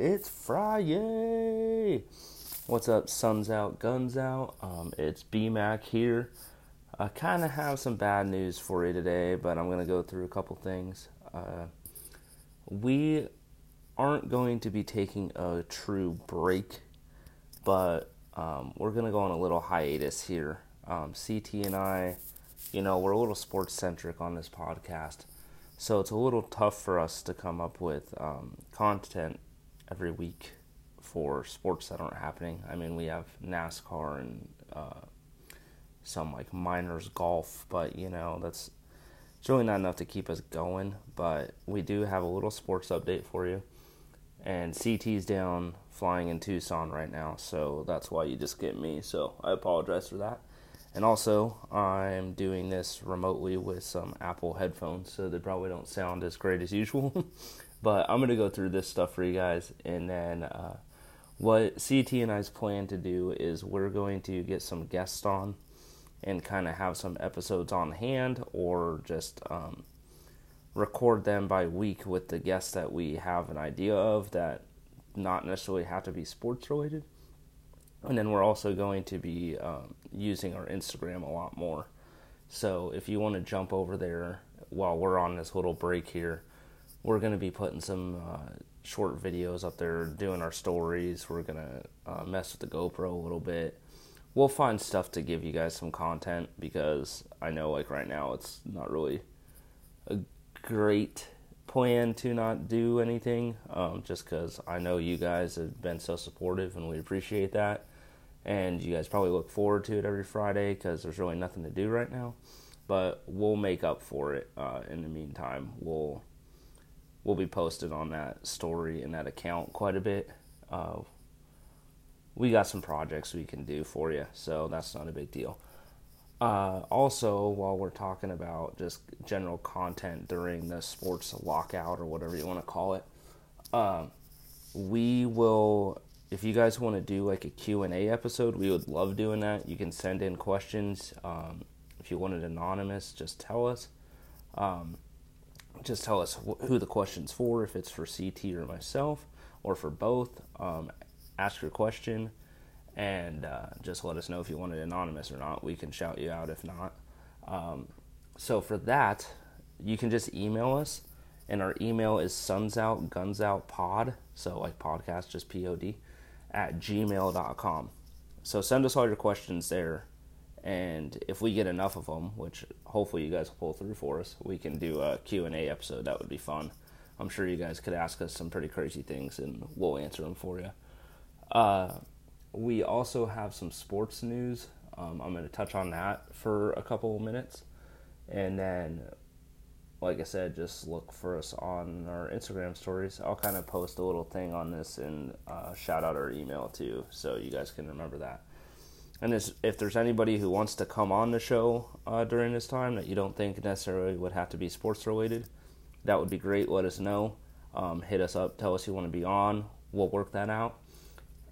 it's Friday. What's up, Suns out, guns out? Um, it's BMAC here. I kind of have some bad news for you today, but I'm going to go through a couple things. Uh, we aren't going to be taking a true break, but um, we're going to go on a little hiatus here. Um, CT and I, you know, we're a little sports centric on this podcast. So it's a little tough for us to come up with um, content every week for sports that aren't happening. I mean, we have NASCAR and uh, some like minors golf, but you know that's it's really not enough to keep us going. But we do have a little sports update for you, and CT's down flying in Tucson right now, so that's why you just get me. So I apologize for that. And also, I'm doing this remotely with some Apple headphones, so they probably don't sound as great as usual. but I'm to go through this stuff for you guys. And then, uh, what CT and I's plan to do is we're going to get some guests on and kind of have some episodes on hand or just um, record them by week with the guests that we have an idea of that not necessarily have to be sports related and then we're also going to be um, using our Instagram a lot more. So if you want to jump over there while we're on this little break here, we're going to be putting some uh, short videos up there, doing our stories. We're going to uh, mess with the GoPro a little bit. We'll find stuff to give you guys some content because I know, like, right now it's not really a great plan to not do anything um, just because I know you guys have been so supportive and we appreciate that and you guys probably look forward to it every Friday because there's really nothing to do right now. But we'll make up for it uh, in the meantime. We'll we'll be posted on that story and that account quite a bit. Uh, we got some projects we can do for you, so that's not a big deal. Uh, also, while we're talking about just general content during the sports lockout or whatever you want to call it, um, we will if you guys want to do like a q&a episode we would love doing that you can send in questions um, if you want it anonymous just tell us um, just tell us wh- who the question's for if it's for ct or myself or for both um, ask your question and uh, just let us know if you want it anonymous or not we can shout you out if not um, so for that you can just email us and our email is suns out guns out pod so like podcast just pod at gmail.com. So send us all your questions there. And if we get enough of them, which hopefully you guys will pull through for us, we can do a Q&A episode. That would be fun. I'm sure you guys could ask us some pretty crazy things and we'll answer them for you. Uh, we also have some sports news. Um, I'm going to touch on that for a couple of minutes. And then like I said, just look for us on our Instagram stories. I'll kind of post a little thing on this and uh, shout out our email too, so you guys can remember that. And this, if there's anybody who wants to come on the show uh, during this time that you don't think necessarily would have to be sports related, that would be great. Let us know. Um, hit us up. Tell us you want to be on. We'll work that out.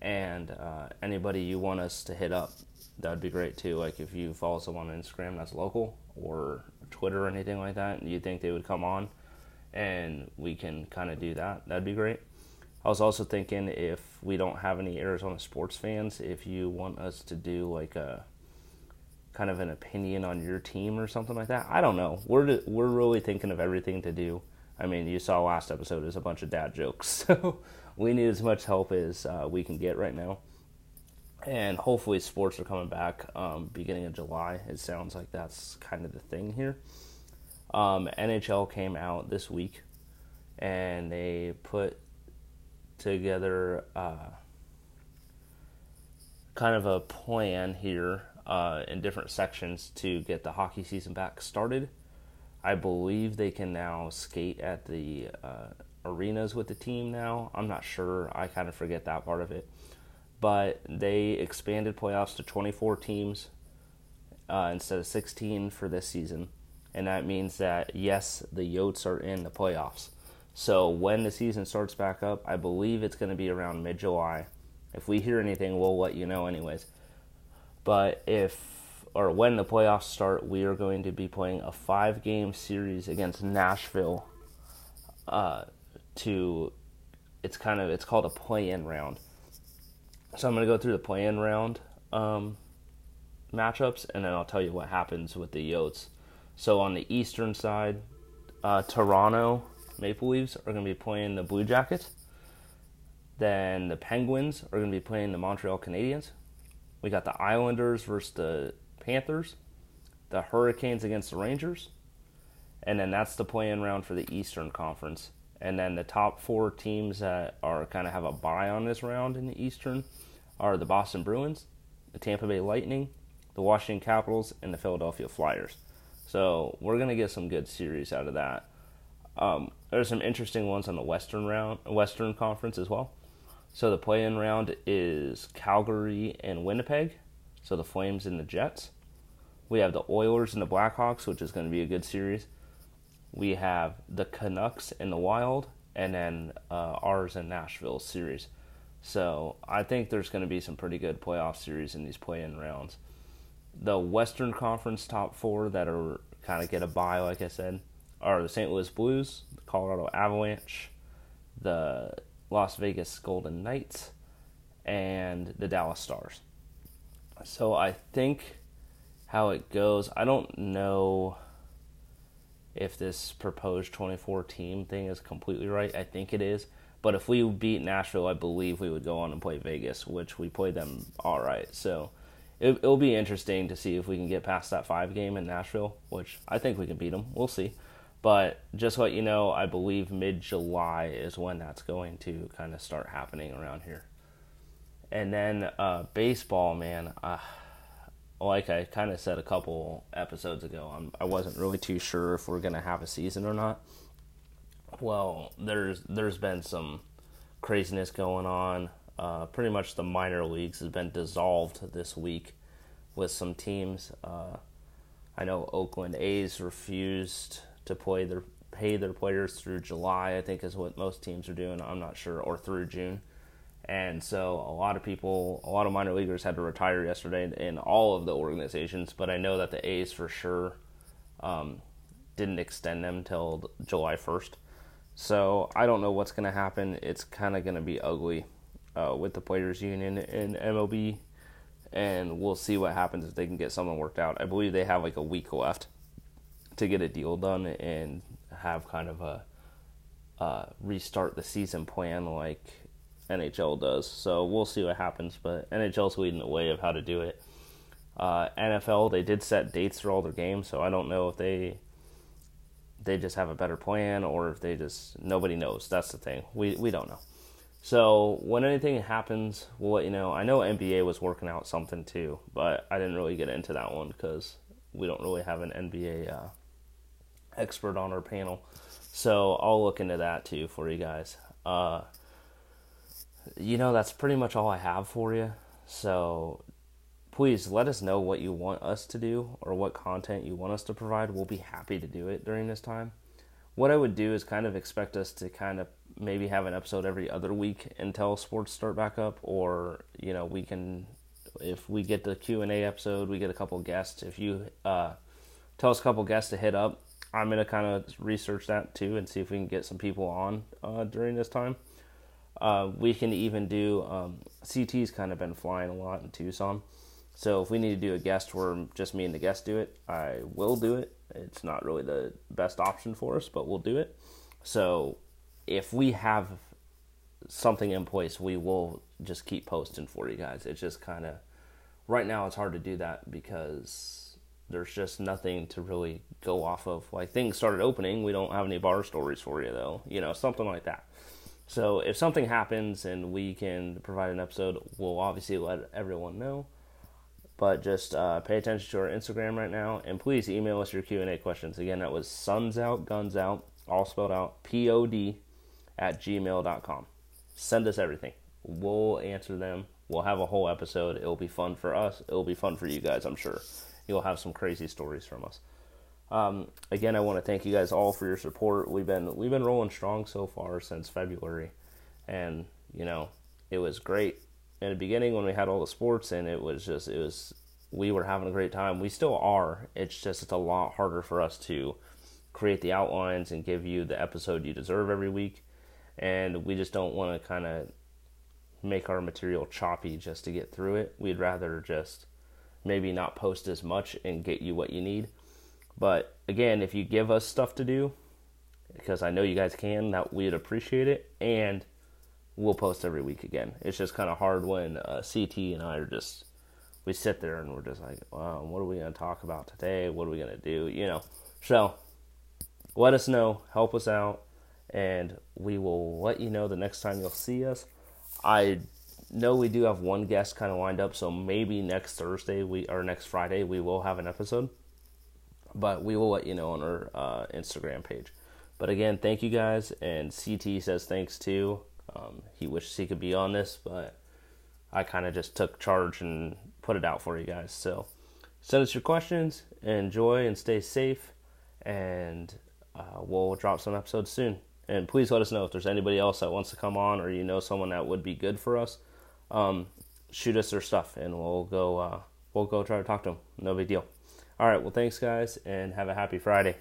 And uh, anybody you want us to hit up, that would be great too. Like if you follow someone on Instagram that's local or Twitter or anything like that, and you think they would come on and we can kind of do that, that'd be great. I was also thinking if we don't have any Arizona sports fans, if you want us to do like a kind of an opinion on your team or something like that, I don't know. We're we're really thinking of everything to do. I mean, you saw last episode is a bunch of dad jokes, so we need as much help as uh, we can get right now and hopefully sports are coming back um, beginning of July. It sounds like that's kind of the thing here. Um, NHL came out this week, and they put together uh, kind of a plan here uh, in different sections to get the hockey season back started. I believe they can now skate at the uh, arenas with the team now. I'm not sure. I kind of forget that part of it but they expanded playoffs to 24 teams uh, instead of 16 for this season. And that means that, yes, the Yotes are in the playoffs. So when the season starts back up, I believe it's going to be around mid July. If we hear anything, we'll let you know, anyways. But if, or when the playoffs start, we are going to be playing a five game series against Nashville uh, to it's kind of it's called a play-in round. So I'm going to go through the play-in round um, matchups, and then I'll tell you what happens with the Yotes. So on the eastern side, uh, Toronto Maple Leafs are going to be playing the Blue Jackets. Then the Penguins are going to be playing the Montreal Canadiens. We got the Islanders versus the Panthers. The Hurricanes against the Rangers. And then that's the play-in round for the Eastern Conference. And then the top four teams that are kind of have a bye on this round in the Eastern are the Boston Bruins, the Tampa Bay Lightning, the Washington Capitals, and the Philadelphia Flyers. So we're gonna get some good series out of that. Um, there's some interesting ones on the Western round, Western Conference as well. So the play-in round is Calgary and Winnipeg. So the Flames and the Jets. We have the Oilers and the Blackhawks, which is going to be a good series. We have the Canucks and the Wild, and then uh, ours and Nashville series. So I think there's going to be some pretty good playoff series in these play-in rounds. The Western Conference top four that are kind of get a bye, like I said, are the St. Louis Blues, the Colorado Avalanche, the Las Vegas Golden Knights, and the Dallas Stars. So I think how it goes, I don't know if this proposed 24 team thing is completely right. I think it is. But if we beat Nashville, I believe we would go on and play Vegas, which we played them all right. So it, will be interesting to see if we can get past that five game in Nashville, which I think we can beat them. We'll see. But just let you know, I believe mid July is when that's going to kind of start happening around here. And then uh, baseball, man. Uh, like I kind of said a couple episodes ago, I'm, I wasn't really too sure if we're gonna have a season or not. Well, there's there's been some craziness going on. Uh, pretty much the minor leagues has been dissolved this week with some teams. Uh, I know Oakland A's refused to play their pay their players through July. I think is what most teams are doing. I'm not sure, or through June. And so a lot of people, a lot of minor leaguers had to retire yesterday in all of the organizations. But I know that the A's for sure um, didn't extend them till July 1st. So I don't know what's going to happen. It's kind of going to be ugly uh, with the players' union in MLB, and we'll see what happens if they can get something worked out. I believe they have like a week left to get a deal done and have kind of a uh, restart the season plan like NHL does. So we'll see what happens, but NHL's leading the way of how to do it. Uh, NFL, they did set dates for all their games, so I don't know if they they just have a better plan or if they just nobody knows. That's the thing. We we don't know. So when anything happens, we'll let you know. I know NBA was working out something too, but I didn't really get into that one because we don't really have an NBA uh, expert on our panel. So I'll look into that too for you guys. Uh, you know, that's pretty much all I have for you. So please let us know what you want us to do or what content you want us to provide. We'll be happy to do it during this time. What I would do is kind of expect us to kind of maybe have an episode every other week until sports start back up or you know we can if we get the q&a episode we get a couple guests if you uh, tell us a couple guests to hit up i'm to kind of research that too and see if we can get some people on uh, during this time uh, we can even do um, CT's kind of been flying a lot in Tucson. So if we need to do a guest where just me and the guest do it, I will do it. It's not really the best option for us, but we'll do it. So if we have something in place, we will just keep posting for you guys. It's just kind of right now it's hard to do that because there's just nothing to really go off of. Like things started opening, we don't have any bar stories for you though, you know, something like that. So if something happens and we can provide an episode, we'll obviously let everyone know. But just uh, pay attention to our Instagram right now, and please email us your Q and A questions. Again, that was suns out, guns out, all spelled out, P O D, at gmail.com. Send us everything. We'll answer them. We'll have a whole episode. It'll be fun for us. It'll be fun for you guys, I'm sure. You'll have some crazy stories from us. Um, again, I want to thank you guys all for your support. We've been we've been rolling strong so far since February, and you know it was great in the beginning when we had all the sports, and it was just it was we were having a great time. We still are. It's just it's a lot harder for us to create the outlines and give you the episode you deserve every week. and we just don't want to kind of make our material choppy just to get through it. We'd rather just maybe not post as much and get you what you need. But again, if you give us stuff to do, because I know you guys can, that we'd appreciate it, and we'll post every week again. It's just kind of hard when uh, CT and I are just we sit there and we're just like, wow, what are we going to talk about today? What are we going to do? You know, so let us know, help us out, and we will let you know the next time you'll see us. I know we do have one guest kind of lined up, so maybe next Thursday we or next Friday we will have an episode, but we will let you know on our uh, Instagram page. But again, thank you guys, and CT says thanks too. Um, he wishes he could be on this, but I kind of just took charge and put it out for you guys. So send us your questions, enjoy, and stay safe. And uh, we'll drop some episodes soon. And please let us know if there's anybody else that wants to come on, or you know someone that would be good for us. Um, shoot us their stuff, and we'll go. Uh, we'll go try to talk to them. No big deal. All right. Well, thanks, guys, and have a happy Friday.